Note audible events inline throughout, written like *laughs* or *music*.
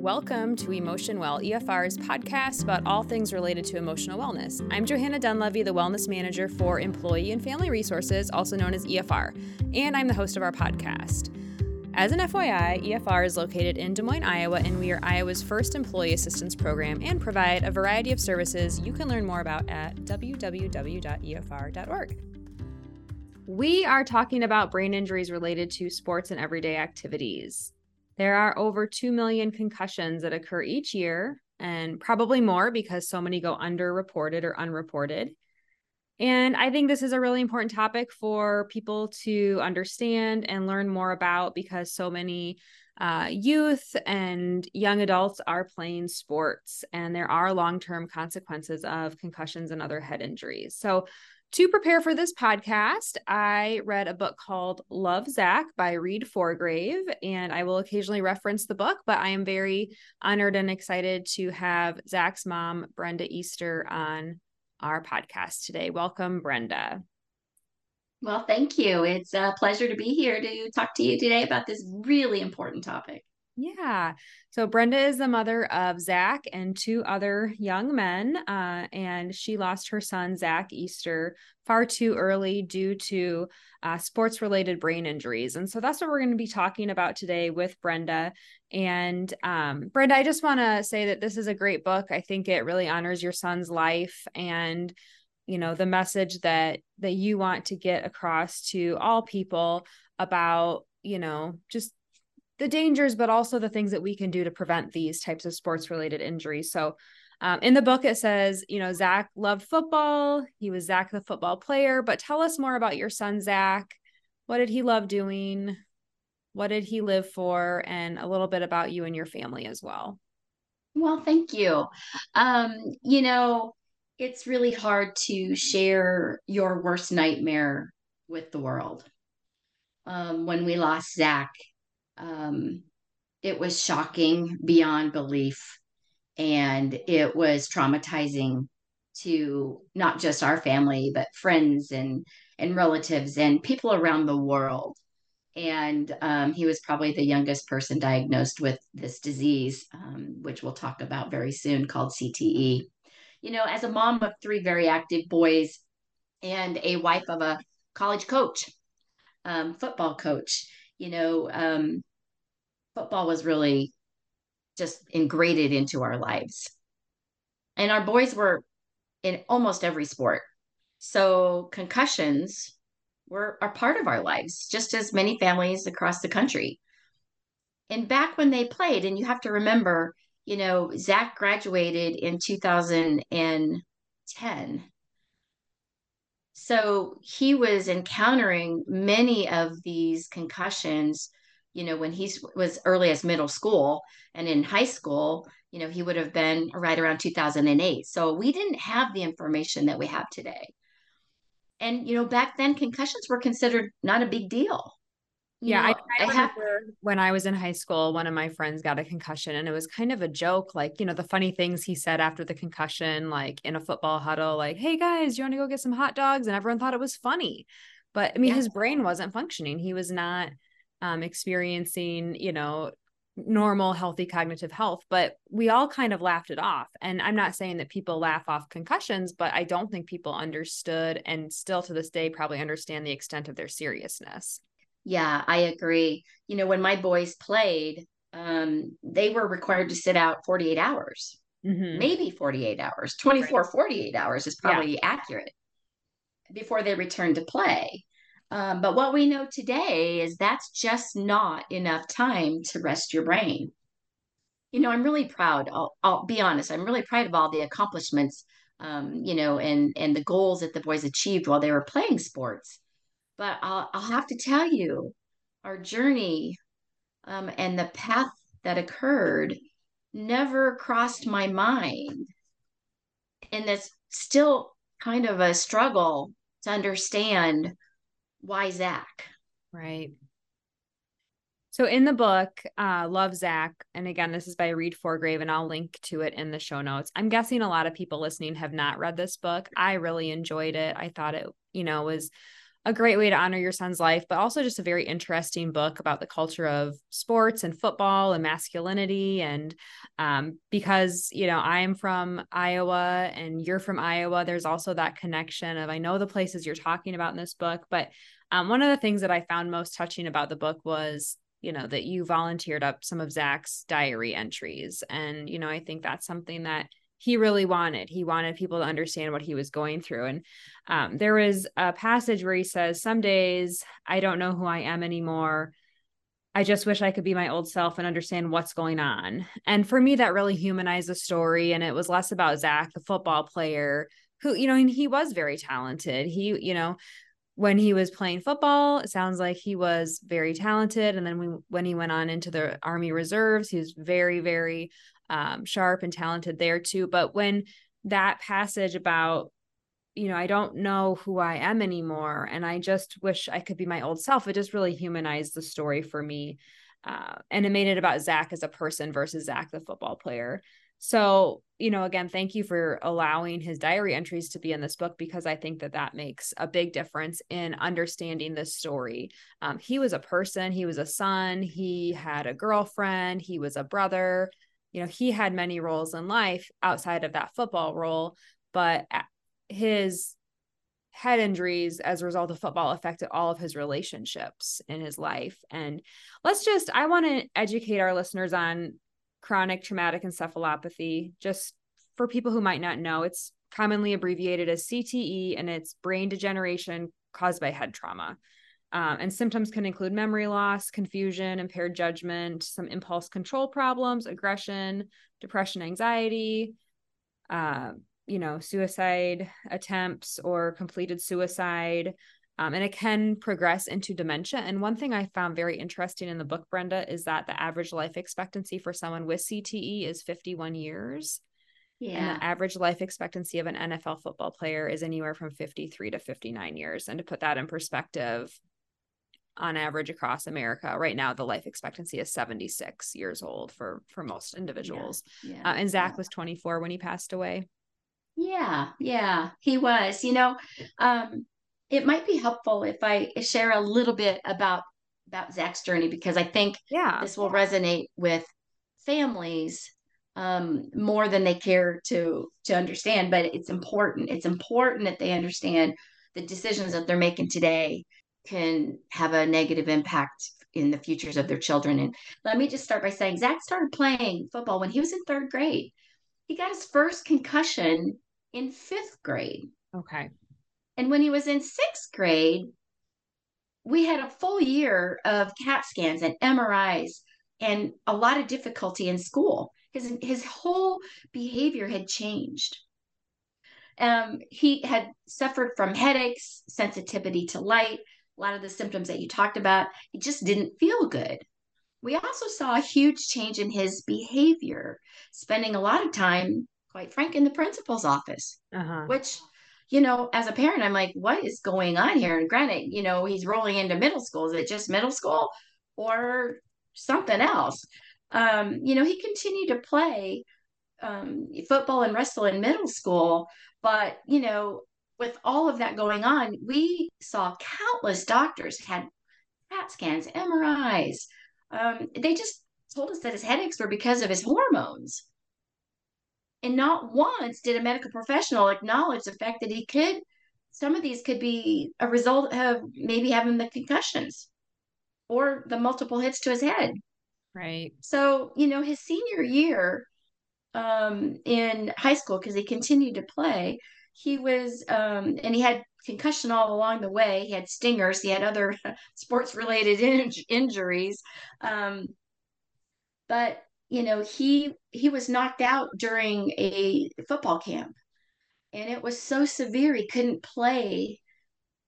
Welcome to Emotion Well, EFR's podcast about all things related to emotional wellness. I'm Johanna Dunlevy, the Wellness Manager for Employee and Family Resources, also known as EFR, and I'm the host of our podcast. As an FYI, EFR is located in Des Moines, Iowa, and we are Iowa's first employee assistance program and provide a variety of services you can learn more about at www.efr.org. We are talking about brain injuries related to sports and everyday activities. There are over 2 million concussions that occur each year, and probably more because so many go underreported or unreported. And I think this is a really important topic for people to understand and learn more about because so many uh, youth and young adults are playing sports, and there are long term consequences of concussions and other head injuries. So, to prepare for this podcast, I read a book called Love Zac by Reid Forgrave, and I will occasionally reference the book, but I am very honored and excited to have Zac's mom, Brenda Easter, on our podcast today. Welcome, Brenda. Well, thank you. It's a pleasure to be here to talk to you today about this really important topic. Yeah. So Brenda is the mother of Zac and two other young men. Uh, and she lost her son, Zac Easter, far too early due to uh, sports related brain injuries. And so that's what we're going to be talking about today with Brenda. And um, Brenda, I just want to say that this is a great book. I think it really honors your son's life and you know the message that that you want to get across to all people about you know just the dangers, but also the things that we can do to prevent these types of sports related injuries. So, um, in the book, it says, you know, Zac loved football. He was Zac, the football player. But tell us more about your son, Zac. What did he love doing? What did he live for? And a little bit about you and your family as well. Well, thank you. Um, you know, it's really hard to share your worst nightmare with the world. Um, when we lost Zac, um, it was shocking beyond belief. And it was traumatizing to not just our family, but friends and, and relatives and people around the world. And um, he was probably the youngest person diagnosed with this disease, um, which we'll talk about very soon, called CTE. You know, as a mom of three very active boys and a wife of a college coach, um, football coach, you know, um, football was really just ingrained into our lives. And our boys were in almost every sport. So concussions were a part of our lives, just as many families across the country. And back when they played, and you have to remember, you know, Zac graduated in 2010. So he was encountering many of these concussions you know, when he was early as middle school and in high school, you know, he would have been right around 2008. So we didn't have the information that we have today. And, you know, back then concussions were considered not a big deal. You yeah, know, I, I, I have when I was in high school, one of my friends got a concussion, and it was kind of a joke. Like, you know, the funny things he said after the concussion, like in a football huddle, like, "Hey guys, you want to go get some hot dogs?" And everyone thought it was funny, but I mean, yeah. his brain wasn't functioning. He was not um, experiencing, you know, normal, healthy cognitive health, but we all kind of laughed it off. And I'm not saying that people laugh off concussions, but I don't think people understood and still to this day probably understand the extent of their seriousness. Yeah, I agree. You know, when my boys played, um, they were required to sit out 48 hours, mm-hmm. maybe 48 hours, 24, right. 48 hours is probably yeah. accurate before they returned to play. Um, but what we know today is that's just not enough time to rest your brain. You know, I'm really proud. I'll, I'll be honest. I'm really proud of all the accomplishments, um, you know, and and the goals that the boys achieved while they were playing sports. But I'll I'll have to tell you, our journey um, and the path that occurred never crossed my mind, and it's still kind of a struggle to understand why Zac? Right. So in the book, uh, Love Zac, and again, this is by Reid Forgrave, and I'll link to it in the show notes. I'm guessing a lot of people listening have not read this book. I really enjoyed it. I thought it, you know, was a great way to honor your son's life, but also just a very interesting book about the culture of sports and football and masculinity. And um, because, you know, I am from Iowa and you're from Iowa, there's also that connection of I know the places you're talking about in this book. But um, one of the things that I found most touching about the book was you know that you volunteered up some of zac's diary entries and you know i think that's something that he really wanted. He wanted people to understand what he was going through. And um, there was a passage where he says, Some days I don't know who I am anymore. I just wish I could be my old self and understand what's going on. And for me, that really humanized the story. And it was less about Zac, the football player, who, you know, and he was very talented. He, you know, when he was playing football, it sounds like he was very talented. And then we, when he went on into the Army Reserves, he was very, very um, sharp and talented there too. But when that passage about, you know, I don't know who I am anymore, and I just wish I could be my old self, it just really humanized the story for me. Uh, and it made it about Zac as a person versus Zac, the football player. So, you know, again, thank you for allowing his diary entries to be in this book because I think that that makes a big difference in understanding this story. Um, he was a person, he was a son, he had a girlfriend, he was a brother, you know, he had many roles in life outside of that football role, but his head injuries as a result of football affected all of his relationships in his life. And let's just, I want to educate our listeners on chronic traumatic encephalopathy, just for people who might not know. It's commonly abbreviated as CTE, and it's brain degeneration caused by head trauma. Um, and symptoms can include memory loss, confusion, impaired judgment, some impulse control problems, aggression, depression, anxiety, uh, you know, suicide attempts or completed suicide. Um, and it can progress into dementia. And one thing I found very interesting in the book, Brenda, is that the average life expectancy for someone with CTE is 51 years. Yeah. And the average life expectancy of an NFL football player is anywhere from 53 to 59 years. And to put that in perspective, on average across America. Right now, the life expectancy is 76 years old for for most individuals. Yeah, yeah, uh, and Zac yeah. was 24 when he passed away. Yeah, yeah, he was. You know, um, it might be helpful if I share a little bit about about Zac's journey because I think yeah. this will resonate with families um, more than they care to to understand. But it's important. It's important that they understand the decisions that they're making today can have a negative impact in the futures of their children. And let me just start by saying Zac started playing football when he was in third grade. He got his first concussion in fifth grade. Okay. And when he was in sixth grade, we had a full year of CAT scans and MRIs and a lot of difficulty in school. His his whole behavior had changed. Um, he had suffered from headaches, sensitivity to light, a lot of the symptoms that you talked about, he just didn't feel good. We also saw a huge change in his behavior, spending a lot of time, quite frank, in the principal's office, uh-huh. which, you know, as a parent, I'm like, what is going on here? And granted, you know, he's rolling into middle school. Is it just middle school or something else? Um, you know, he continued to play um, football and wrestle in middle school, but, you know, with all of that going on, we saw countless doctors had CAT scans, MRIs. Um, they just told us that his headaches were because of his hormones. And not once did a medical professional acknowledge the fact that he could, some of these could be a result of maybe having the concussions or the multiple hits to his head. Right. So, you know, his senior year um, in high school, because he continued to play, he was um, and he had concussion all along the way. He had stingers. He had other *laughs* sports related in- injuries. Um, but you know he he was knocked out during a football camp. And it was so severe he couldn't play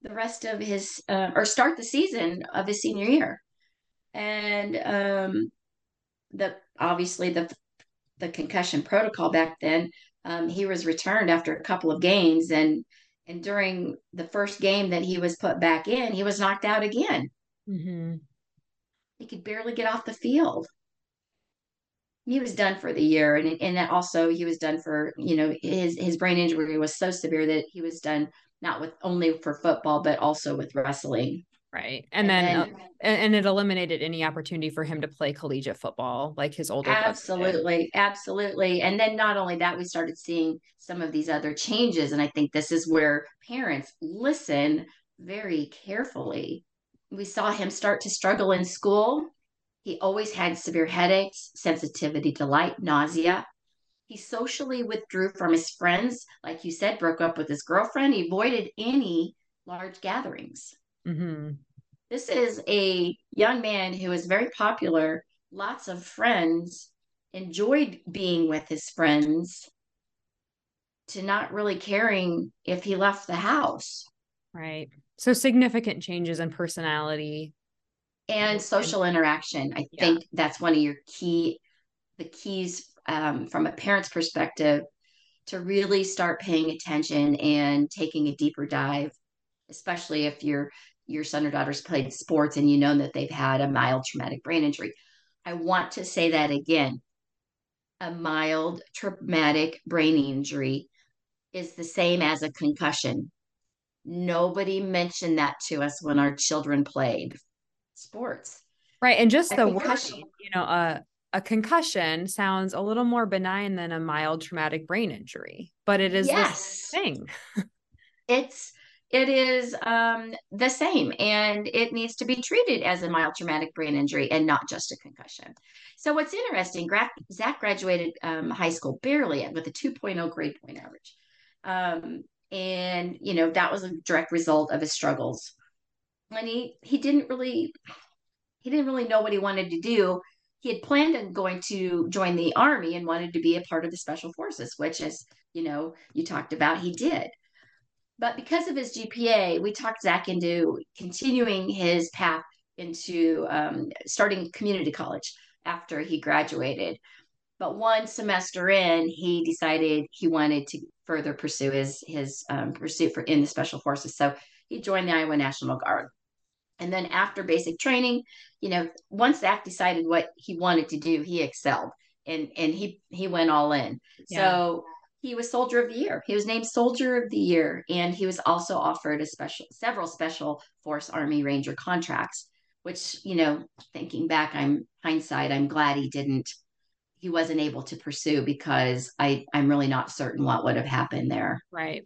the rest of his uh, or start the season of his senior year. And um, the obviously the the concussion protocol back then um, he was returned after a couple of games and and during the first game that he was put back in he was knocked out again mm-hmm. he could barely get off the field he was done for the year and and that also he was done for you know his his brain injury was so severe that he was done not with only for football, but also with wrestling. Right. And, and then, then uh, and it eliminated any opportunity for him to play collegiate football like his older Absolutely. Absolutely. And then not only that, we started seeing some of these other changes. And I think this is where parents listen very carefully. We saw him start to struggle in school. He always had severe headaches, sensitivity to light, nausea. He socially withdrew from his friends. Like you said, broke up with his girlfriend. He avoided any large gatherings. Mm-hmm. This is a young man who is very popular, lots of friends, enjoyed being with his friends, to not really caring if he left the house. Right. So significant changes in personality and social interaction. I yeah. think that's one of your key, the keys um, from a parent's perspective to really start paying attention and taking a deeper dive, especially if your your son or daughter's played sports and you know that they've had a mild traumatic brain injury. I want to say that again. A mild traumatic brain injury is the same as a concussion. Nobody mentioned that to us when our children played sports. Right. And just a the concussion. word, you know, a, a concussion sounds a little more benign than a mild traumatic brain injury, but it is yes. the thing. *laughs* it's it is um, the same and it needs to be treated as a mild traumatic brain injury and not just a concussion. So, what's interesting, Zac graduated um, high school barely with a 2.0 grade point average. Um, and, you know, that was a direct result of his struggles. And he, he didn't really, he didn't really know what he wanted to do. He had planned on going to join the army and wanted to be a part of the special forces, which, as you know, you talked about, he did. But because of his GPA, we talked Zac into continuing his path into um, starting community college after he graduated. But one semester in, he decided he wanted to further pursue his his um, pursuit for in the special forces. So he joined the Iowa National Guard. And then after basic training, you know, once Zac decided what he wanted to do, he excelled and and he he went all in. Yeah. So he was soldier of the year. He was named soldier of the year and he was also offered a special several special force army ranger contracts which you know thinking back i'm hindsight i'm glad he didn't he wasn't able to pursue because i i'm really not certain what would have happened there. Right.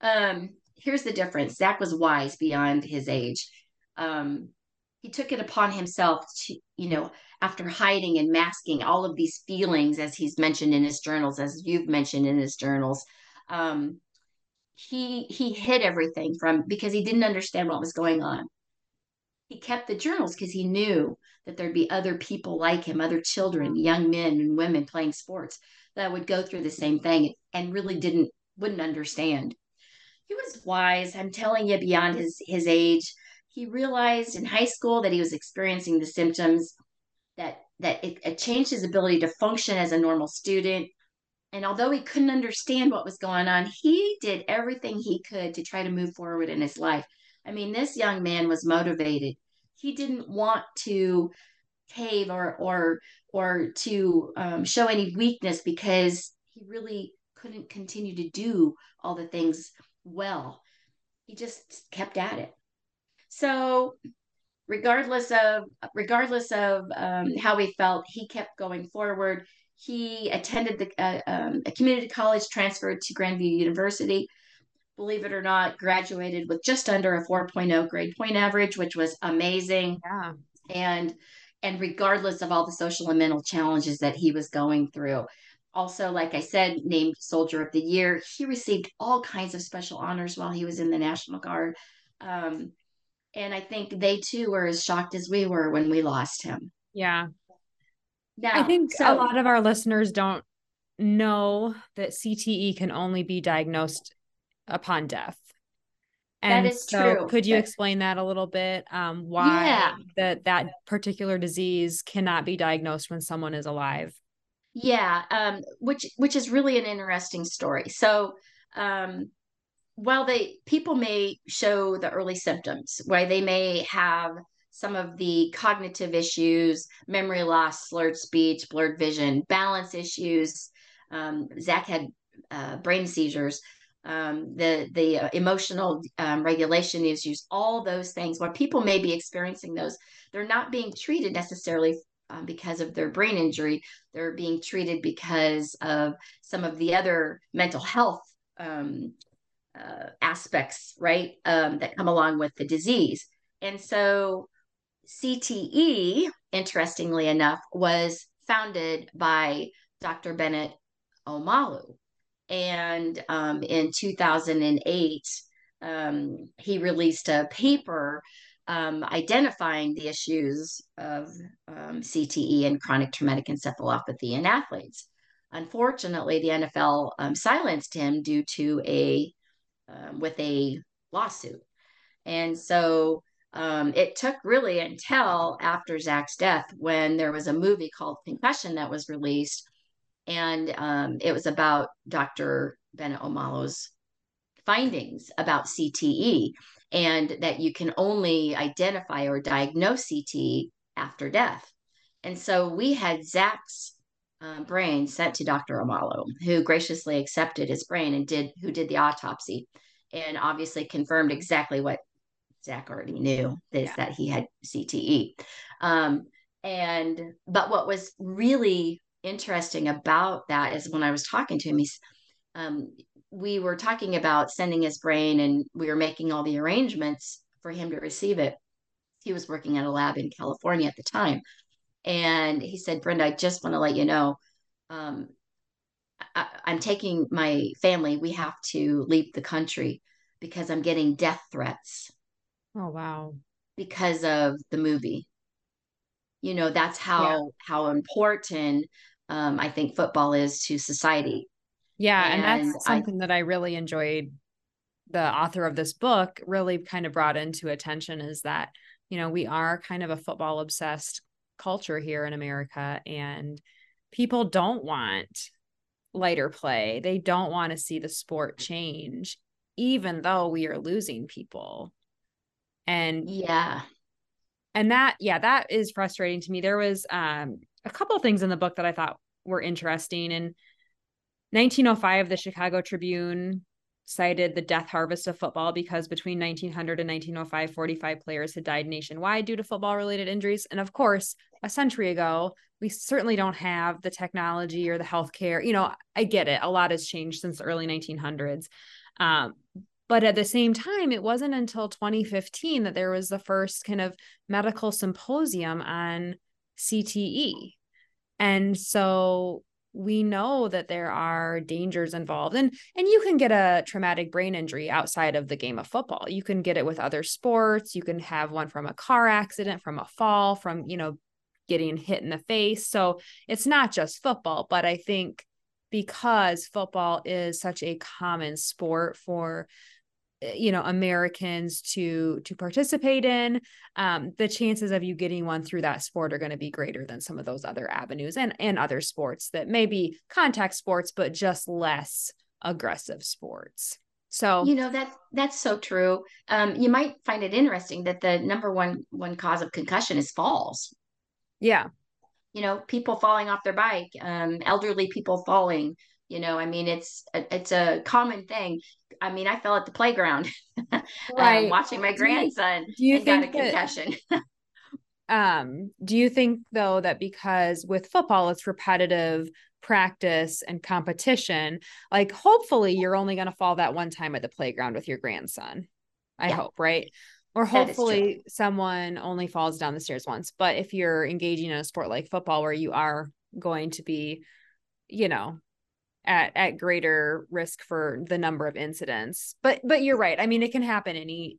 Um here's the difference. Zac was wise beyond his age. Um he took it upon himself to you know after hiding and masking all of these feelings, as he's mentioned in his journals, as you've mentioned in his journals, um, he he hid everything from because he didn't understand what was going on. He kept the journals because he knew that there'd be other people like him, other children, young men and women playing sports that would go through the same thing and really didn't wouldn't understand. He was wise. I'm telling you, beyond his his age, he realized in high school that he was experiencing the symptoms that that it, it changed his ability to function as a normal student. And although he couldn't understand what was going on he did everything he could to try to move forward in his life. I mean this young man was motivated. He didn't want to cave or or or to um, show any weakness because he really couldn't continue to do all the things well. He just kept at it. So regardless of regardless of um, how he felt, he kept going forward. He attended the uh, um, a community college, transferred to Grandview University. Believe it or not, graduated with just under a 4.0 grade point average, which was amazing. Yeah. And and regardless of all the social and mental challenges that he was going through. Also, like I said, named Soldier of the Year. He received all kinds of special honors while he was in the National Guard. Um, and I think they too were as shocked as we were when we lost him. Yeah. Now, I think so, a lot of our listeners don't know that CTE can only be diagnosed upon death. And that is so true. Could you explain that a little bit? Um, why yeah. that that particular disease cannot be diagnosed when someone is alive? Yeah, um, which which is really an interesting story. So um, while they people may show the early symptoms where they may have some of the cognitive issues memory loss slurred speech blurred vision balance issues um, zac had uh, brain seizures um, the the uh, emotional um, regulation issues, all those things. Where people may be experiencing those, they're not being treated necessarily um, because of their brain injury. They're being treated because of some of the other mental health um, uh, aspects, right, um, that come along with the disease. And so, CTE, interestingly enough, was founded by Dr. Bennett Omalu. And um, in 2008, um, he released a paper um, identifying the issues of um, CTE and chronic traumatic encephalopathy in athletes. Unfortunately, the NFL um, silenced him due to a um, with a lawsuit, and so um, it took really until after Zac's death when there was a movie called Concussion that was released, and um, it was about Dr. Bennett Omalu's findings about CTE and that you can only identify or diagnose CTE after death. And so we had Zac's um, brain sent to Dr. Omalu, who graciously accepted his brain and did who did the autopsy, and obviously confirmed exactly what Zac already knew is yeah. that he had CTE. Um, and but what was really interesting about that is when I was talking to him, he's um, we were talking about sending his brain and we were making all the arrangements for him to receive it. He was working at a lab in California at the time. And he said, Brenda, I just want to let you know um, I, I'm taking my family. We have to leave the country because I'm getting death threats. Oh, wow. Because of the movie. You know, that's how yeah. how important um, I think football is to society yeah, and, and that's something I, that I really enjoyed the author of this book really kind of brought into attention is that, you know, we are kind of a football obsessed culture here in America and people don't want lighter play. They don't want to see the sport change even though we are losing people. And yeah. And that yeah, that is frustrating to me. There was um a couple things in the book that I thought were interesting and 1905, the Chicago Tribune cited the death harvest of football because between 1900 and 1905, 45 players had died nationwide due to football related injuries. And of course, a century ago, we certainly don't have the technology or the healthcare. You know, I get it. A lot has changed since the early 1900s. Um, but at the same time, it wasn't until 2015 that there was the first kind of medical symposium on CTE. And so we know that there are dangers involved and and you can get a traumatic brain injury outside of the game of football. You can get it with other sports. You can have one from a car accident from a fall from you know getting hit in the face. So it's not just football but i think because football is such a common sport for you know americans to to participate in um, the chances of you getting one through that sport are going to be greater than some of those other avenues and and other sports that may be contact sports but just less aggressive sports. So you know that that's so true. Um, you might find it interesting that the number one one cause of concussion is falls. Yeah. You know people falling off their bike um, elderly people falling you know i mean it's it's a common thing. I mean i fell at the playground *laughs* um, right. um, watching my grandson do you, do you think got a concussion that, *laughs* um do you think though that because with football it's repetitive practice and competition like hopefully you're only going to fall that one time at the playground with your grandson i yeah. hope right? Or hopefully someone only falls down the stairs once. But if you're engaging in a sport like football where you are going to be you know at at greater risk for the number of incidents. But but you're right. I mean it can happen any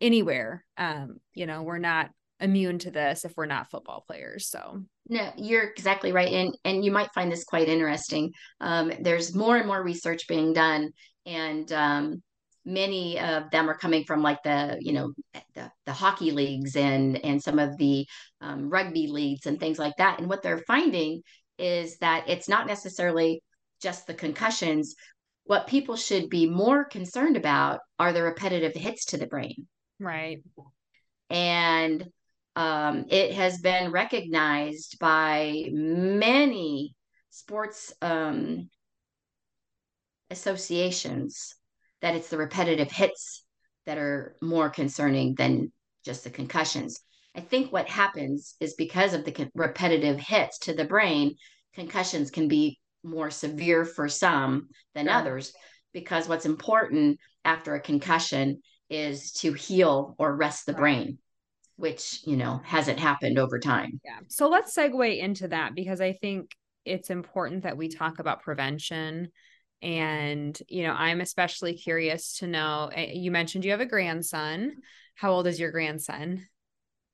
anywhere. Um you know we're not immune to this if we're not football players so. No you're exactly right and and you might find this quite interesting. Um there's more and more research being done and um many of them are coming from like the you know the, the hockey leagues and and some of the um, rugby leagues and things like that. And what they're finding is that it's not necessarily just the concussions. What people should be more concerned about are the repetitive hits to the brain. Right. And um, it has been recognized by many sports um, associations that it's the repetitive hits that are more concerning than just the concussions. I think what happens is because of the repetitive hits to the brain, concussions can be more severe for some than sure. others because what's important after a concussion is to heal or rest the brain which you know hasn't happened over time. Yeah. So let's segue into that because i think it's important that we talk about prevention. And you know i'm especially curious to know eh, you mentioned you have a grandson. How old is your grandson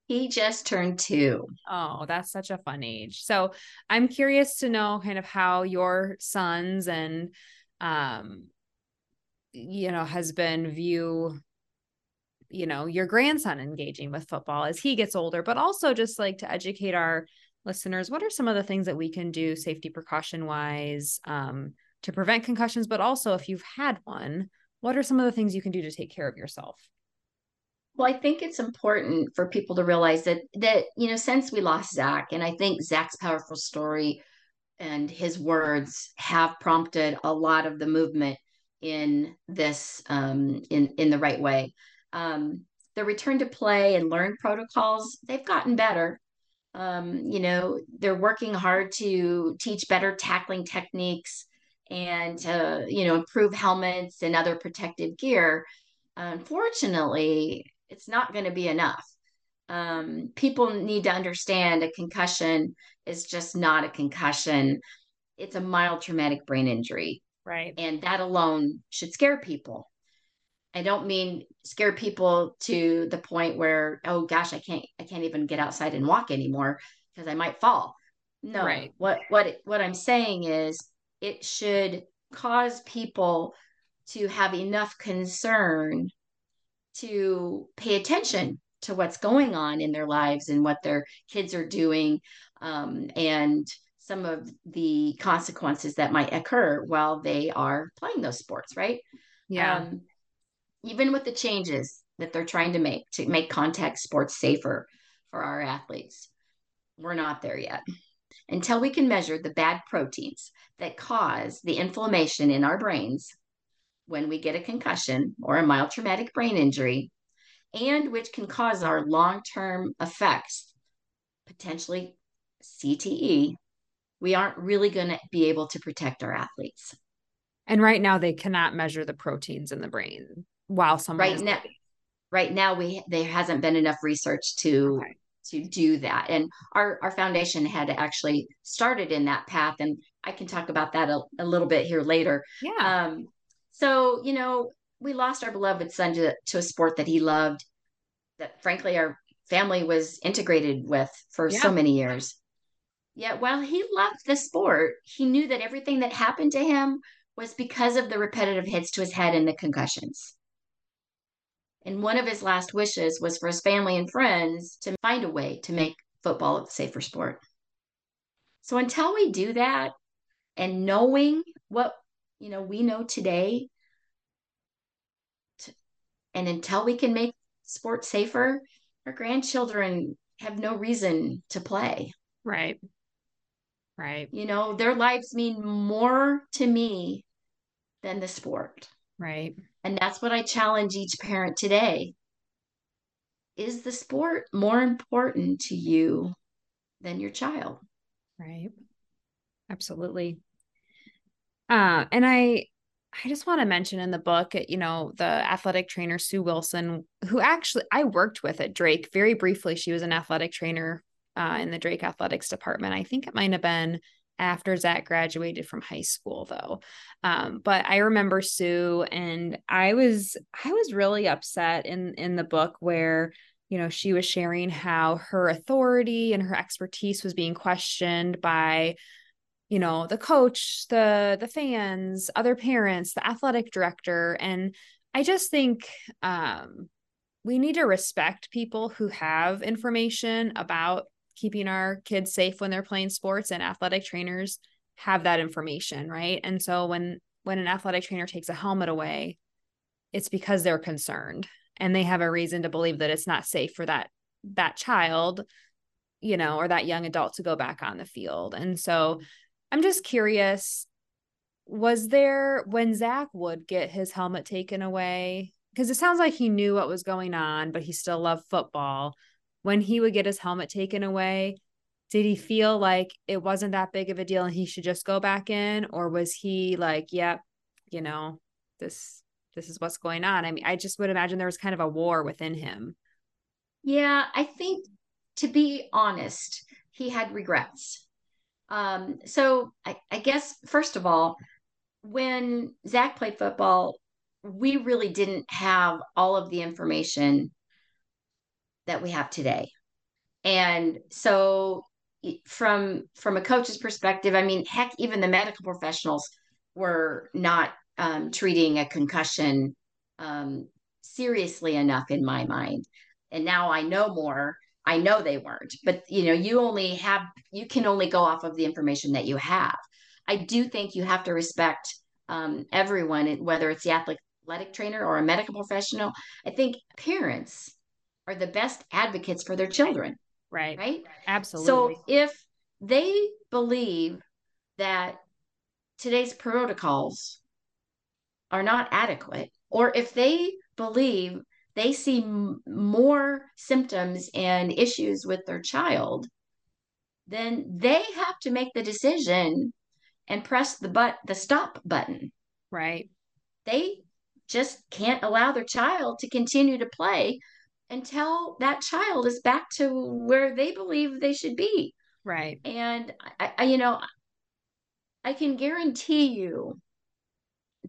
he just turned two. Oh, that's such a fun age. So I'm curious to know kind of how your sons and um you know husband view you know your grandson engaging with football as he gets older but also just like to educate our listeners what are some of the things that we can do safety precaution wise um, to prevent concussions but also if you've had one what are some of the things you can do to take care of yourself well, I think it's important for people to realize that that you know since we lost Zac, and I think Zac's powerful story and his words have prompted a lot of the movement in this um, in in the right way. Um, the return to play and learn protocols they've gotten better. Um, you know they're working hard to teach better tackling techniques and to you know improve helmets and other protective gear. Unfortunately, it's not going to be enough. Um, people need to understand a concussion is just not a concussion. It's a mild traumatic brain injury. Right. And that alone should scare people. I don't mean scare people to the point where, oh gosh, I can't I can't even get outside and walk anymore because I might fall. No. Right. What what what I'm saying is it should cause people to have enough concern to pay attention to what's going on in their lives and what their kids are doing um, and some of the consequences that might occur while they are playing those sports right? Yeah. Um, even with the changes that they're trying to make to make contact sports safer for our athletes we're not there yet. Until we can measure the bad proteins that cause the inflammation in our brains when we get a concussion or a mild traumatic brain injury, and which can cause our long term effects, potentially CTE, we aren't really going to be able to protect our athletes. And right now, they cannot measure the proteins in the brain while someone right now. Right now, we there hasn't been enough research to okay. to do that, and our our foundation had actually started in that path, and I can talk about that a, a little bit here later. Yeah. Um, so, you know, we lost our beloved son to, to a sport that he loved, that frankly our family was integrated with for yeah. so many years. Yet while he loved the sport, he knew that everything that happened to him was because of the repetitive hits to his head and the concussions. And one of his last wishes was for his family and friends to find a way to make football a safer sport. So until we do that and knowing what you know we know today to, and until we can make sports safer our grandchildren have no reason to play. Right. Right. You know their lives mean more to me than the sport. Right. And that's what i challenge each parent today. Is the sport more important to you than your child? Right. Absolutely uh, and I I just want to mention in the book, you know, the athletic trainer Sue Wilson, who actually I worked with at Drake very briefly. She was an athletic trainer uh, in the Drake athletics department. I think it might have been after Zac graduated from high school, though. Um, but I remember Sue, and I was I was really upset in in the book where you know she was sharing how her authority and her expertise was being questioned by you know the coach the the fans other parents the athletic director and i just think um we need to respect people who have information about keeping our kids safe when they're playing sports and athletic trainers have that information right? And so when when an athletic trainer takes a helmet away it's because they're concerned and they have a reason to believe that it's not safe for that that child you know or that young adult to go back on the field. And so I'm just curious was there when Zac would get his helmet taken away? Because it sounds like he knew what was going on, but he still loved football. When he would get his helmet taken away, did he feel like it wasn't that big of a deal and he should just go back in? Or was he like, yep, you know, this this is what's going on? I mean, I just would imagine there was kind of a war within him. Yeah, I think to be honest, he had regrets. Um, so I, I guess first of all, when Zac played football, we really didn't have all of the information that we have today. And so from from a coach's perspective, I mean, heck, even the medical professionals were not um, treating a concussion um, seriously enough in my mind. And now I know more. I know they weren't, but you know, you only have you can only go off of the information that you have. I do think you have to respect um, everyone, whether it's the athletic trainer or a medical professional. I think parents are the best advocates for their children. Right. Right. Absolutely. So if they believe that today's protocols are not adequate, or if they believe they see m- more symptoms and issues with their child, then they have to make the decision and press the but the stop button. Right. They just can't allow their child to continue to play until that child is back to where they believe they should be. Right. And I, I you know, I can guarantee you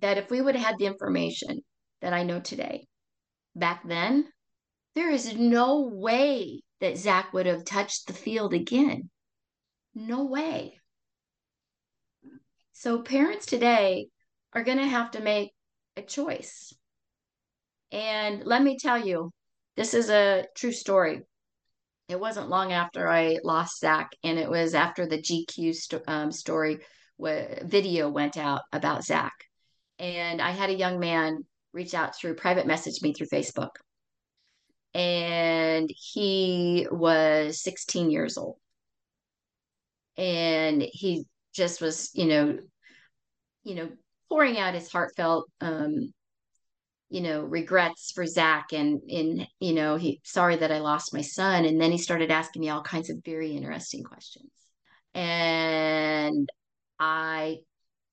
that if we would have had the information that I know today, back then, there is no way that Zac would have touched the field again. No way. So parents today are going to have to make a choice. And let me tell you, this is a true story. It wasn't long after I lost Zac, and it was after the GQ st- um, story w- video went out about Zac. And I had a young man reach out through private message me through Facebook. And he was 16 years old. And he just was, you know, you know, pouring out his heartfelt um, you know regrets for zac and in you know he sorry that i lost my son and then he started asking me all kinds of very interesting questions and i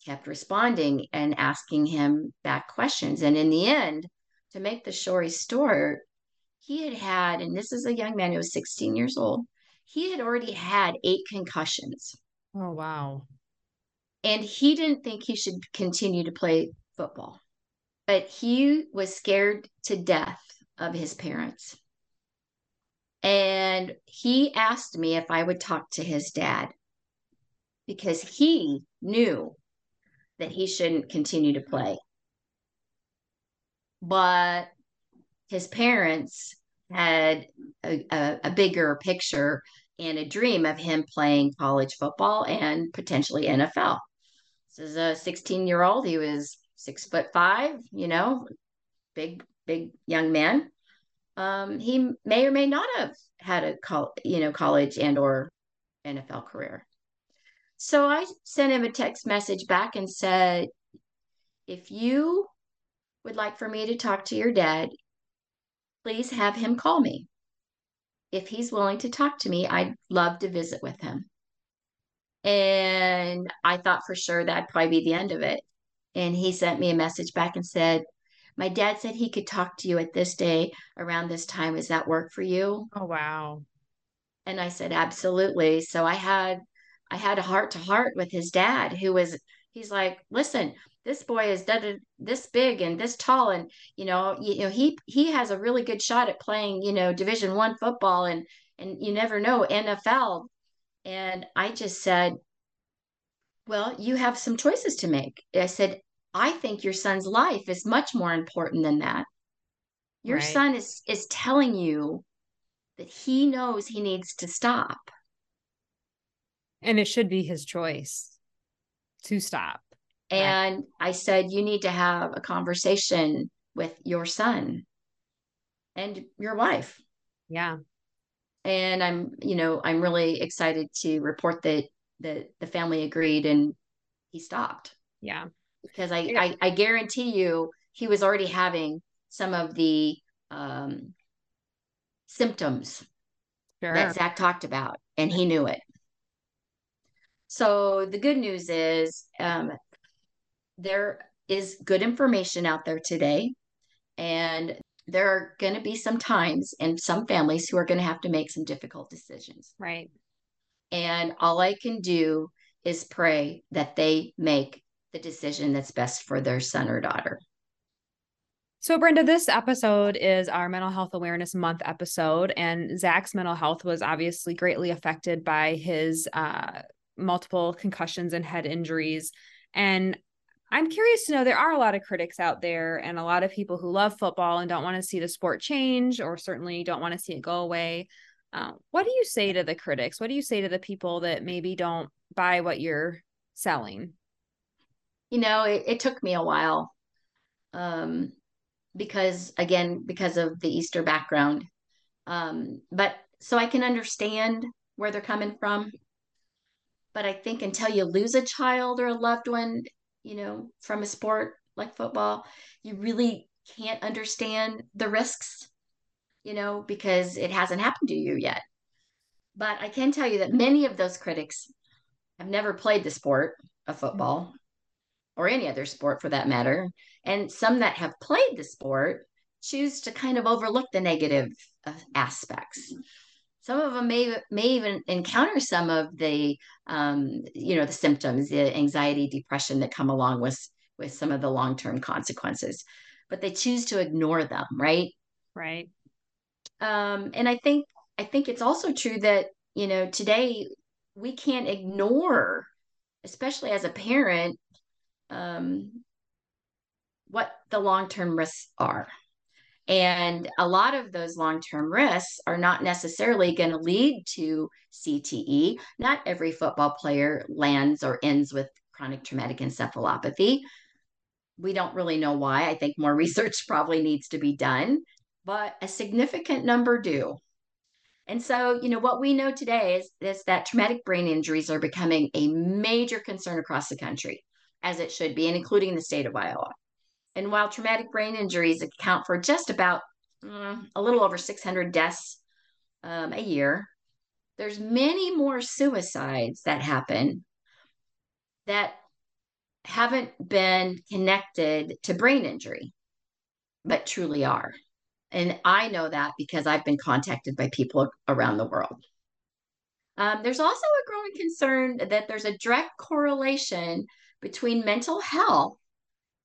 kept responding and asking him back questions. And in the end to make the story short he had had and this is a young man who was 16 years old he had already had eight concussions. Oh wow. And he didn't think he should continue to play football but he was scared to death of his parents. And he asked me if I would talk to his dad because he knew that he shouldn't continue to play. But his parents had a, a, a, bigger picture and a dream of him playing college football and potentially NFL. This is a 16 year old. He was six foot five, you know, big, big young man. Um, he may or may not have had a col- you know college and or NFL career. So I sent him a text message back and said, if you would like for me to talk to your dad, please have him call me. If he's willing to talk to me, I'd love to visit with him. And I thought for sure that'd probably be the end of it. And he sent me a message back and said, My dad said he could talk to you at this day around this time. Does that work for you? Oh, wow. And I said, Absolutely. So I had I had a heart to heart with his dad, who was he's like, listen, this boy is this big and this tall, and you know, you, you know, he he has a really good shot at playing, you know, Division One football, and and you never know NFL. And I just said, well, you have some choices to make. I said, I think your son's life is much more important than that. Your right. son is is telling you that he knows he needs to stop. And it should be his choice to stop. And right. I said, you need to have a conversation with your son and your wife. Yeah. And I'm, you know, I'm really excited to report that that the family agreed and he stopped. Yeah. Because I, yeah. I, I guarantee you he was already having some of the um, symptoms sure. that Zac talked about, and he knew it. So the good news is um, there is good information out there today, and there are going to be some times and some families who are going to have to make some difficult decisions. Right. And all I can do is pray that they make the decision that's best for their son or daughter. So, Brenda, this episode is our Mental Health Awareness Month episode, and Zac's mental health was obviously greatly affected by his uh, multiple concussions and head injuries. And I'm curious to know there are a lot of critics out there and a lot of people who love football and don't want to see the sport change or certainly don't want to see it go away. Uh, what do you say to the critics? What do you say to the people that maybe don't buy what you're selling? You know, it, it took me a while um, because, again, because of the Easter background. Um, but so I can understand where they're coming from. But I think until you lose a child or a loved one, you know, from a sport like football, you really can't understand the risks, you know, because it hasn't happened to you yet. But I can tell you that many of those critics have never played the sport of football or any other sport for that matter. And some that have played the sport choose to kind of overlook the negative uh, aspects some of them may may even encounter some of the um, you know the symptoms the anxiety depression that come along with with some of the long-term consequences. But they choose to ignore them right? Right. Um, and i think i think it's also true that you know today we can't ignore especially as a parent um, what the long-term risks are and a lot of those long term risks are not necessarily going to lead to CTE. Not every football player lands or ends with chronic traumatic encephalopathy. We don't really know why. I think more *laughs* research probably needs to be done, but a significant number do. And so, you know, what we know today is, is that traumatic brain injuries are becoming a major concern across the country, as it should be, and including the state of Iowa. And while traumatic brain injuries account for just about uh, a little over 600 deaths um, a year, there's many more suicides that happen that haven't been connected to brain injury, but truly are. And I know that because I've been contacted by people around the world. Um, there's also a growing concern that there's a direct correlation between mental health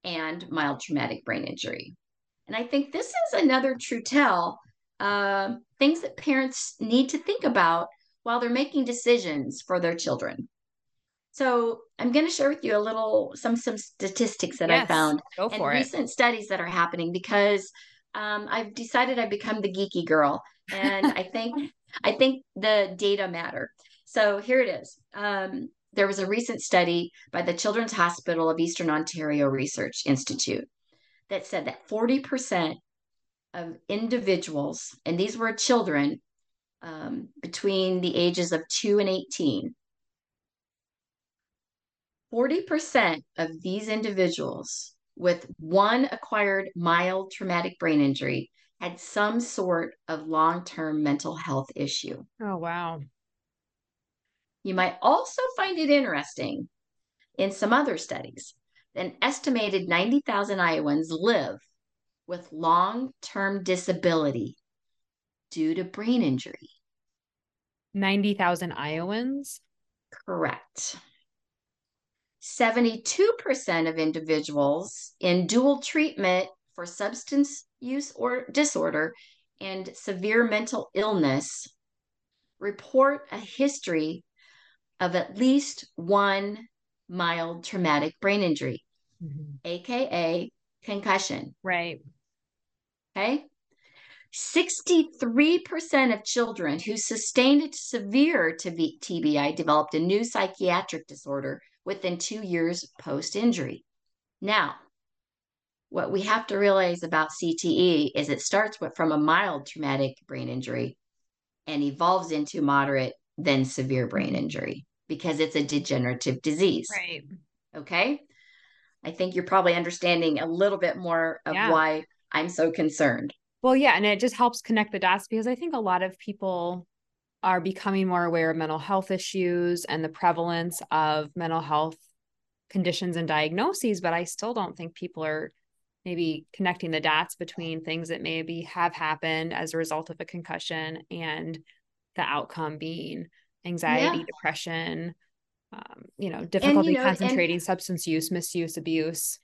and mild traumatic brain injury. And I think this is another true tell uh, things that parents need to think about while they're making decisions for their children. So I'm going to share with you a little some some statistics that yes, I found and recent studies that are happening because um, I've decided I've become the geeky girl, and I think *laughs* I think the data matter. So here it is. Um, there was a recent study by the Children's Hospital of Eastern Ontario Research Institute that said that 40% of individuals, and these were children um, between the ages of 2 and 18, 40% of these individuals with one acquired mild traumatic brain injury had some sort of long term mental health issue. Oh, wow. You might also find it interesting in some other studies. An estimated 90,000 Iowans live with long term disability due to brain injury. 90,000 Iowans? Correct. 72% of individuals in dual treatment for substance use or disorder and severe mental illness report a history of at least one mild traumatic brain injury, mm-hmm. AKA concussion. Right. Okay. 63% of children who sustained a severe TBI developed a new psychiatric disorder within two years post injury. Now, what we have to realize about CTE is it starts with, from a mild traumatic brain injury and evolves into moderate, then severe brain injury because it's a degenerative disease. Right. Okay. I think you're probably understanding a little bit more of Yeah. why I'm so concerned. Well, yeah, and it just helps connect the dots because I think a lot of people are becoming more aware of mental health issues and the prevalence of mental health conditions and diagnoses, but I still don't think people are maybe connecting the dots between things that maybe have happened as a result of a concussion and the outcome being anxiety, Yeah. depression, um, you know, difficulty you know, and- concentrating, substance use, misuse, abuse.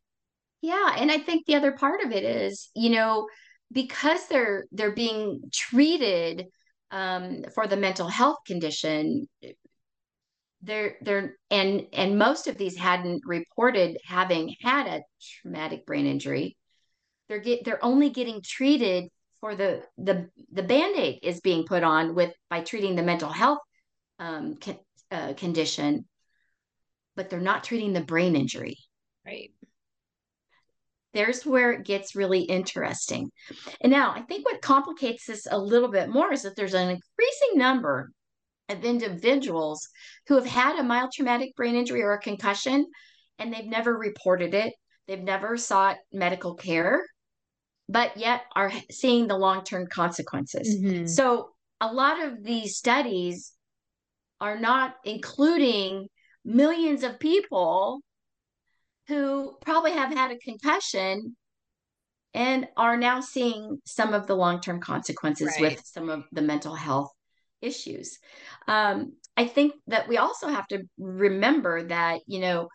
Yeah, and I think the other part of it is, you know, because they're they're being treated um, for the mental health condition, they're they're and and most of these hadn't reported having had a traumatic brain injury. They're get they're only getting treated for the the the band-aid is being put on with by treating the mental health um, con- uh, condition, but they're not treating the brain injury. Right. there's where it gets really interesting. And now I think what complicates this a little bit more is that there's an increasing number of individuals who have had a mild traumatic brain injury or a concussion and they've never reported it. They've never sought medical care, but yet are seeing the long term consequences. Mhm. So a lot of these studies are not including millions of people who probably have had a concussion and are now seeing some of the long-term consequences Right. with some of the mental health issues. Um, I think that we also have to remember that, you know,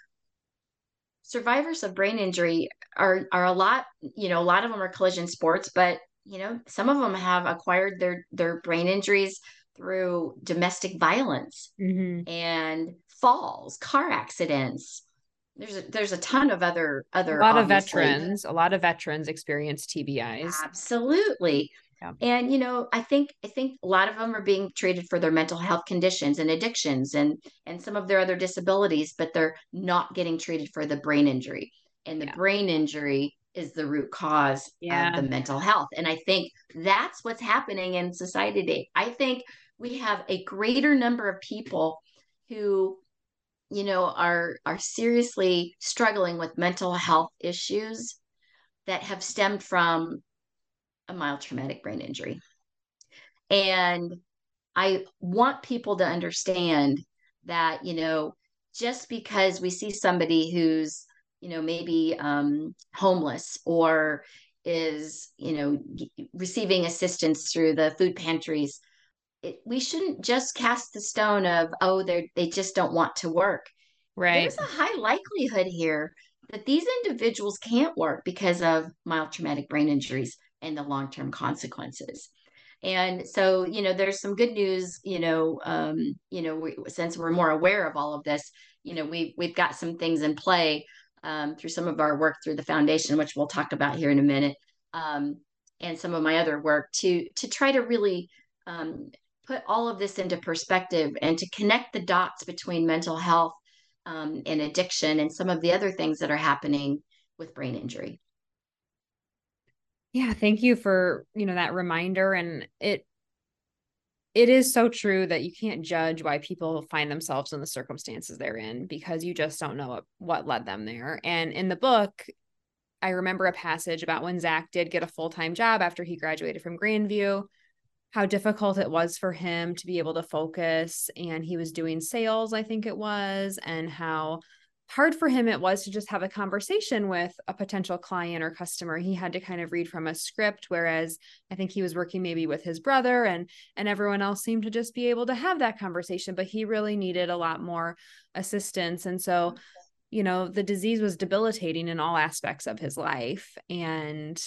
survivors of brain injury are are a lot, you know, a lot of them are collision sports, but you know, some of them have acquired their their brain injuries through domestic violence Mhm. and falls, car accidents. There's a, there's a ton of other other A lot of veterans, a lot of veterans experience TBIs. Absolutely. Yeah. And you know, I think I think a lot of them are being treated for their mental health conditions and addictions and and some of their other disabilities, but they're not getting treated for the brain injury. And the Yeah. brain injury is the root cause Yeah. of the mental health. And I think that's what's happening in society today. I think we have a greater number of people who you know are are seriously struggling with mental health issues that have stemmed from a mild traumatic brain injury. And I want people to understand that, you know, just because we see somebody who's, you know, maybe um, homeless or is, you know, receiving assistance through the food pantries, it, we shouldn't just cast the stone of, oh, they they just don't want to work. Right. There's a high likelihood here that these individuals can't work because of mild traumatic brain injuries and the long term consequences. And so, you know, there's some good news. You know, um, you know, we, since we're more aware of all of this, you know, we we've got some things in play um, through some of our work through the foundation, which we'll talk about here in a minute, um, and some of my other work to to try to really um, put all of this into perspective and to connect the dots between mental health um, and addiction and some of the other things that are happening with brain injury. Yeah, thank you for, you know, that reminder and it it is so true that you can't judge why people find themselves in the circumstances they're in because you just don't know what, what led them there. And in the book, I remember a passage about when Zac did get a full-time job after he graduated from Grandview, how difficult it was for him to be able to focus and he was doing sales, I think it was, and how hard for him it was to just have a conversation with a potential client or customer. He had to kind of read from a script whereas i think he was working maybe with his brother and and everyone else seemed to just be able to have that conversation but he really needed a lot more assistance. And so mm-hmm. you know the disease was debilitating in all aspects of his life and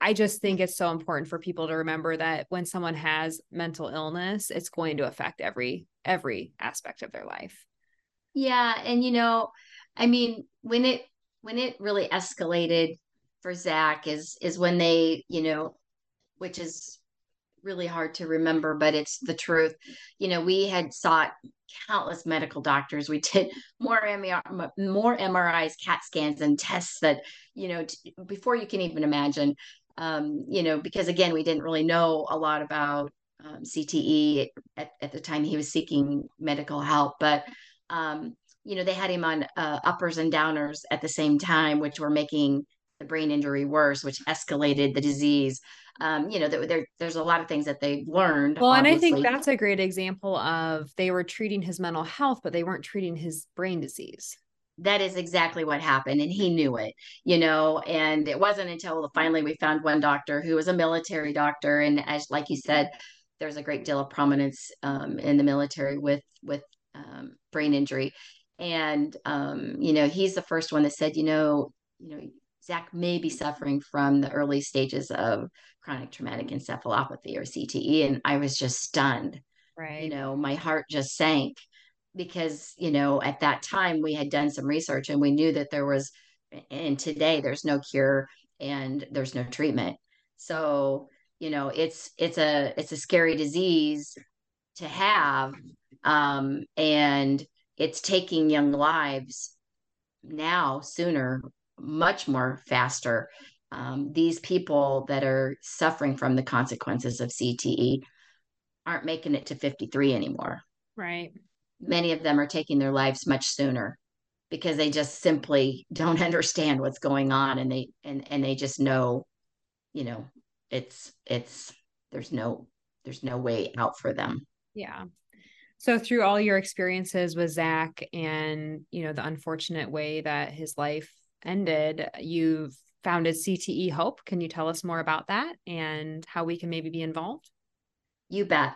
I just think it's so important for people to remember that when someone has mental illness, it's going to affect every every aspect of their life. Yeah, and you know, I mean, when it when it really escalated for Zac is is when they, you know, which is really hard to remember, but it's the truth. You know, we had sought countless medical doctors. We did *laughs* more MR, more MRIs, CAT scans, and tests that you know t- before you can even imagine. Um, you know, because again, we didn't really know a lot about um, CTE at, at the time he was seeking medical help, but um, you know, they had him on uh, uppers and downers at the same time, which were making the brain injury worse, which escalated the disease. Um, you know, there, there, there's a lot of things that they've learned. Well, obviously. and I think that's a great example of they were treating his mental health, but they weren't treating his brain disease that is exactly what happened and he knew it you know and it wasn't until finally we found one doctor who was a military doctor and as like you said there's a great deal of prominence um, in the military with with um, brain injury and um, you know he's the first one that said you know you know zac may be suffering from the early stages of chronic traumatic encephalopathy or cte and i was just stunned. Right. you know my heart just sank because you know at that time we had done some research and we knew that there was and today there's no cure and there's no treatment. So you know it's it's a it's a scary disease to have um and it's taking young lives now sooner much more faster um, these people that are suffering from the consequences of cte aren't making it to 53 anymore. Right. Many of them are taking their lives much sooner because they just simply don't *laughs* understand what's going on and they and and they just know you know it's it's there's no there's no way out for them. Yeah. So through all your experiences with zac and you know the unfortunate way that his life ended you've founded cte hope. Can you tell us more about that and how we can maybe be involved? You bet.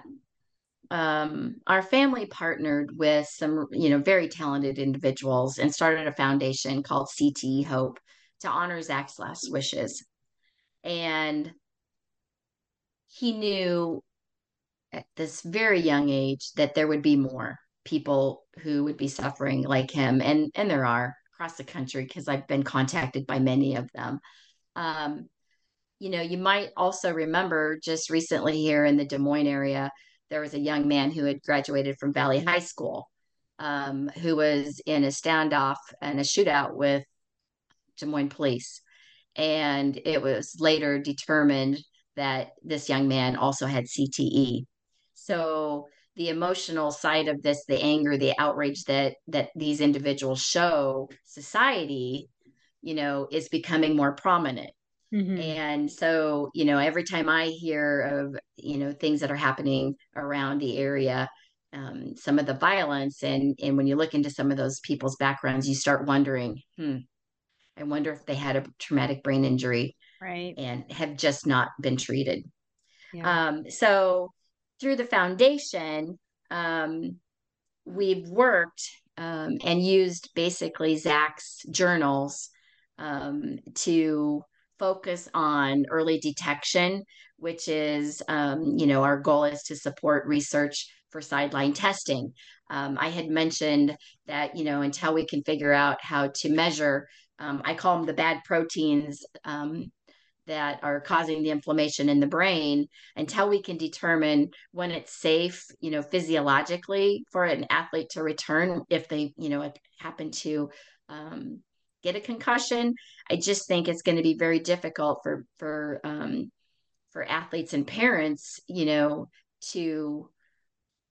Um, our family partnered with some, you know, very talented individuals and started a foundation called CTE Hope to honor Zac's last wishes. And he knew at this very young age that there would be more people who would be suffering like him, and and there are across the country because I've been contacted by many of them. Um, you know, you might also remember just recently here in the Des Moines area, there was a young man who had graduated from Valley High School um, who was in a standoff and a shootout with Des Moines police. And it was later determined that this young man also had CTE. So the emotional side of this, the anger, the outrage that that these individuals show society, you know, is becoming more prominent. Mm-hmm. And so, you know, every time I hear of, you know, things that are happening around the area, um, some of the violence, and and when you look into some of those people's backgrounds, you start wondering, hmm, I wonder if they had a traumatic brain injury, right, and have just not been treated. Yeah. Um, so through the foundation, um, we've worked um, and used basically Zac's journals um, to focus on early detection, which is, um, you know, our goal is to support research for sideline testing. Um, I had mentioned that, you know, until we can figure out how to measure, um, I call them the bad proteins that are causing the inflammation in the brain, until we can determine when it's safe, you know, physiologically for an athlete to return if they, you know, happen to um, get a concussion. I just think it's going to be very difficult for for um, for athletes and parents, you know, to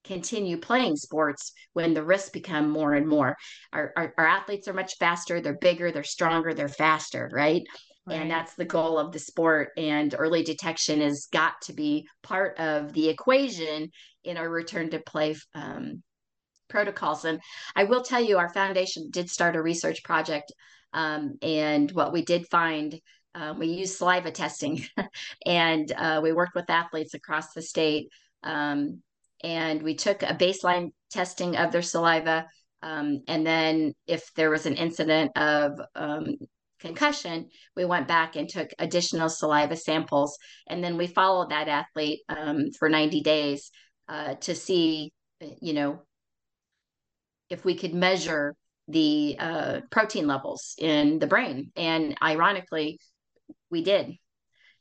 continue playing sports when the risks become more and more. Our, our, our athletes are much faster, they're bigger, they're stronger, they're faster, right? Right? And that's the goal of the sport. And early detection has got to be part of the equation in our return to play um, protocols. And I will tell you, our foundation did start a research project um, and what we did find, uh, we used saliva testing *laughs* and uh, we worked with athletes across the state. Um, and we took a baseline testing of their saliva. Um, and then if there was an incident of um, concussion, we went back and took additional saliva samples. And then we followed that athlete um, for 90 days uh, to see, you know, if we could measure the uh, protein levels in the brain. And ironically, we did.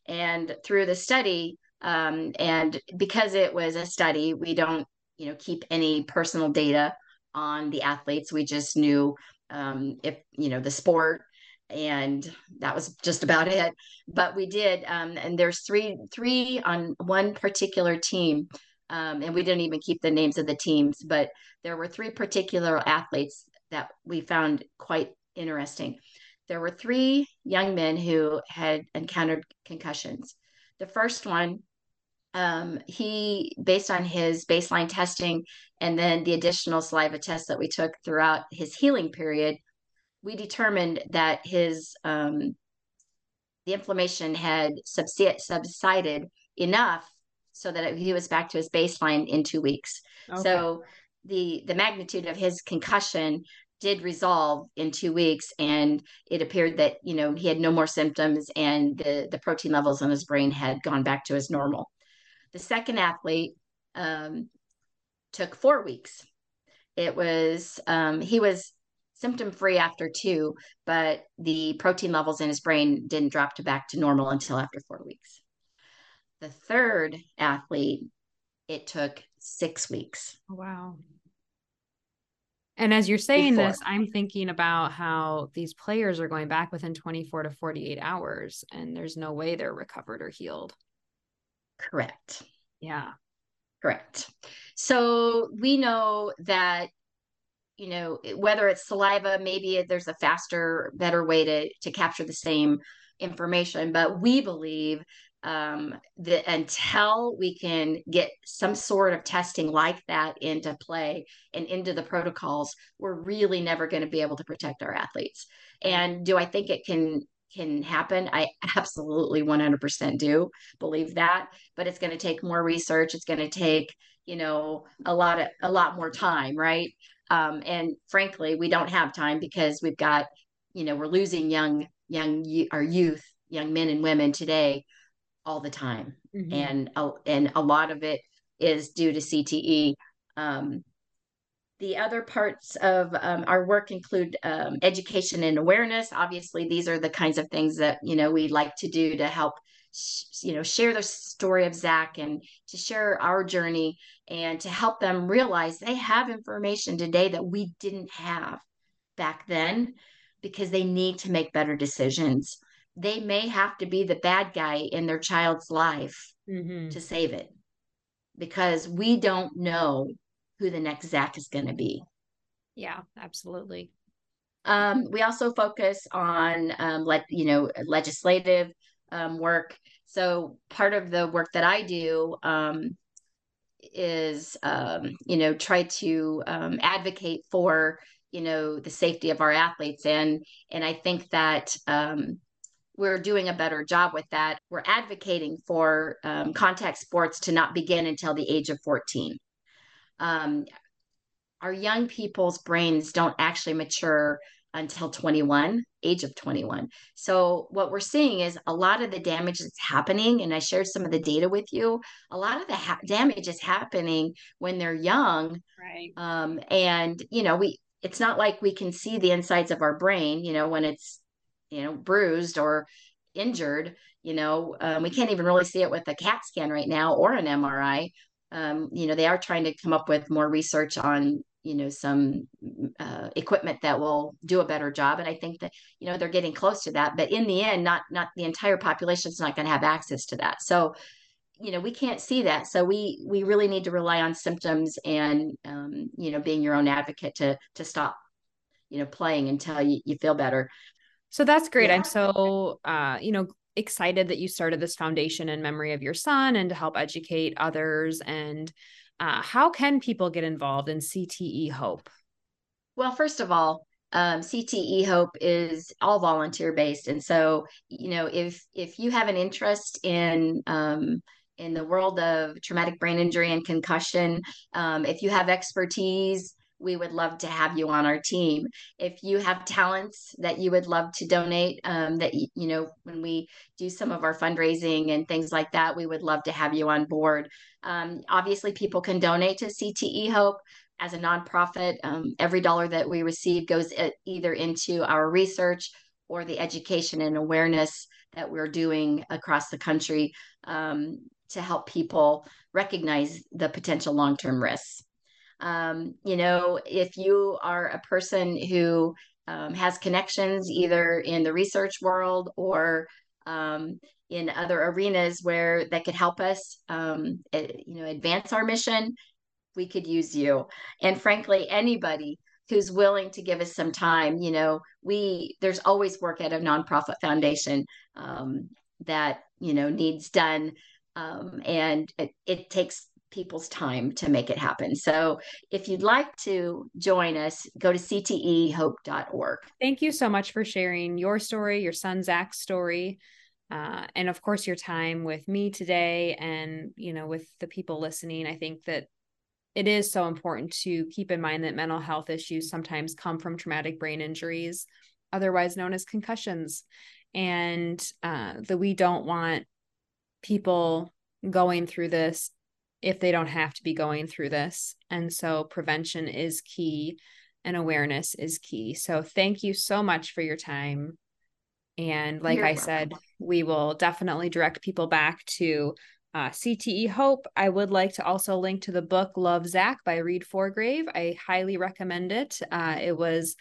And through the study, um, and because it was a study, we don't, you know, keep any personal data on the athletes. We just knew um, if you know the sport, and that was just about it. But we did, um, and there's three three on one particular team um, and we didn't even keep the names of the teams, but there were three particular athletes that we found quite interesting. There were three young men who had encountered concussions. The first one, um, he, based on his baseline testing and then the additional saliva tests that we took throughout his healing period, we determined that his um, the inflammation had subsided enough so that he was back to his baseline in two weeks. Okay. So the the magnitude of his concussion did resolve in two weeks and it appeared that you know he had no more symptoms and the the protein levels in his brain had gone back to his normal the second athlete um, took four weeks it was um, he was symptom free after two but the protein levels in his brain didn't drop to back to normal until after four weeks the third athlete it took six weeks oh, wow and as you're saying before. this, I'm thinking about how these players are going back within 24 to 48 hours, and there's no way they're recovered or healed. Correct. Yeah. Correct. So we know that, you know, whether it's saliva, maybe there's a faster, better way to, to capture the same information, but we believe um, that until we can get some sort of testing like that into play and into the protocols, we're really never going to be able to protect our athletes. And do I think it can can happen? I absolutely 100% do believe that, but it's going to take more research. It's going to take you know a lot of a lot more time, right? Um, and frankly, we don't have time because we've got you know we're losing young young our youth, young men and women today all the time, mm-hmm. and uh, and a lot of it is due to CTE. Um, the other parts of um, our work include um, education and awareness. Obviously, these are the kinds of things that you know we like to do to help you know share the story of Zac and to share our journey and to help them realize they have information today that we didn't have back then because they need to make better decisions they may have to be the bad guy in their child's life mm-hmm. to save it because we don't know who the next Zac is going to be. Yeah, absolutely. Um, we also focus on um, like you know legislative um, work. So part of the work that I do um, is um, you know try to um, advocate for you know the safety of our athletes and and I think that um, we're doing a better job with that. We're advocating for um, contact sports to not begin until the age of 14. Um, our young people's brains don't actually mature until 21 age of 21 so what we're seeing is a lot of the damage that's happening and i shared some of the data with you a lot of the ha- damage is happening when they're young right um, and you know we it's not like we can see the insides of our brain you know when it's you know, bruised or injured. You know, um, we can't even really see it with a CAT scan right now or an MRI. Um, you know, they are trying to come up with more research on, you know, some uh, equipment that will do a better job. And I think that, you know, they're getting close to that. But in the end, not not the entire population is not going to have access to that. So, you know, we can't see that. So we we really need to rely on symptoms and, um, you know, being your own advocate to to stop, you know, playing until you, you feel better. So that's great. Yeah. I'm so uh, you know, excited that you started this foundation in memory of your son and to help educate others and uh, how can people get involved in CTE Hope? Well, first of all, um, CTE Hope is all volunteer based, and so you know if if you have an interest in um, in the world of traumatic brain injury and concussion, um, if you have expertise we would love to have you on our team. If you have talents that you would love to donate, um, that you know, when we do some of our fundraising and things like that, we would love to have you on board. Um, obviously, people can donate to CTE Hope as a nonprofit. Um, every dollar that we receive goes uh, either into our research or the education and awareness that we're doing across the country um, to help people recognize the potential long-term risks. Um, you know, if you are a person who um, has connections either in the research world or um, in other arenas where that could help us, um, you know, advance our mission, we could use you. And frankly, anybody who's willing to give us some time. You know, we there's always work at a nonprofit foundation um, that you know needs done, um, and it, it takes people's time to make it happen. So if you'd like to join us, go to ctehope.org. Thank you so much for sharing your story, your son Zac's story. Uh, and of course your time with me today and you know with the people listening i think that it is so important to keep in mind that mental health issues sometimes come from traumatic brain injuries otherwise known as concussions and uh, that we don't want people going through this if they don't have to be going through this and so prevention is key and awareness is key so thank you so much for your time and like You're i welcome. said we will definitely direct people back to uh, CTE Hope. I would like to also link to the book Love Zac by Reid Forgrave. I highly recommend it. Uh, it was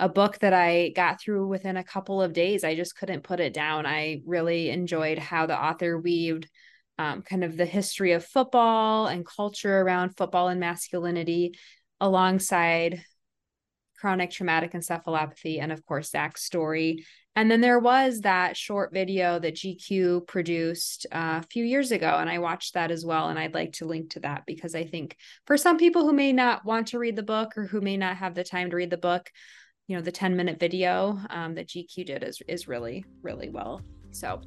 a book that I got through within a couple of days. I just couldn't put it down. I really enjoyed how the author weaved um, kind of the history of football and culture around football and masculinity alongside chronic traumatic encephalopathy and of course Zac's story and then there was that short video that GQ produced uh, a few years ago, and I watched that as well. And I'd like to link to that because I think for some people who may not want to read the book or who may not have the time to read the book, you know, the 10 minute video um, that GQ did is, is really, really well. So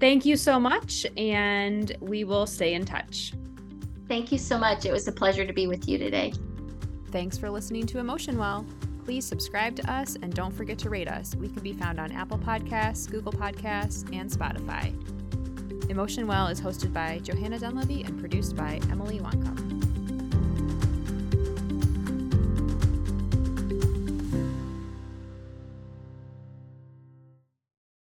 thank you so much, and we will stay in touch. Thank you so much. It was a pleasure to be with you today. Thanks for listening to Emotion Well please subscribe to us and don't forget to rate us. We can be found on Apple Podcasts, Google Podcasts, and Spotify. Emotion Well is hosted by Johanna Dunleavy and produced by Emily Wankup.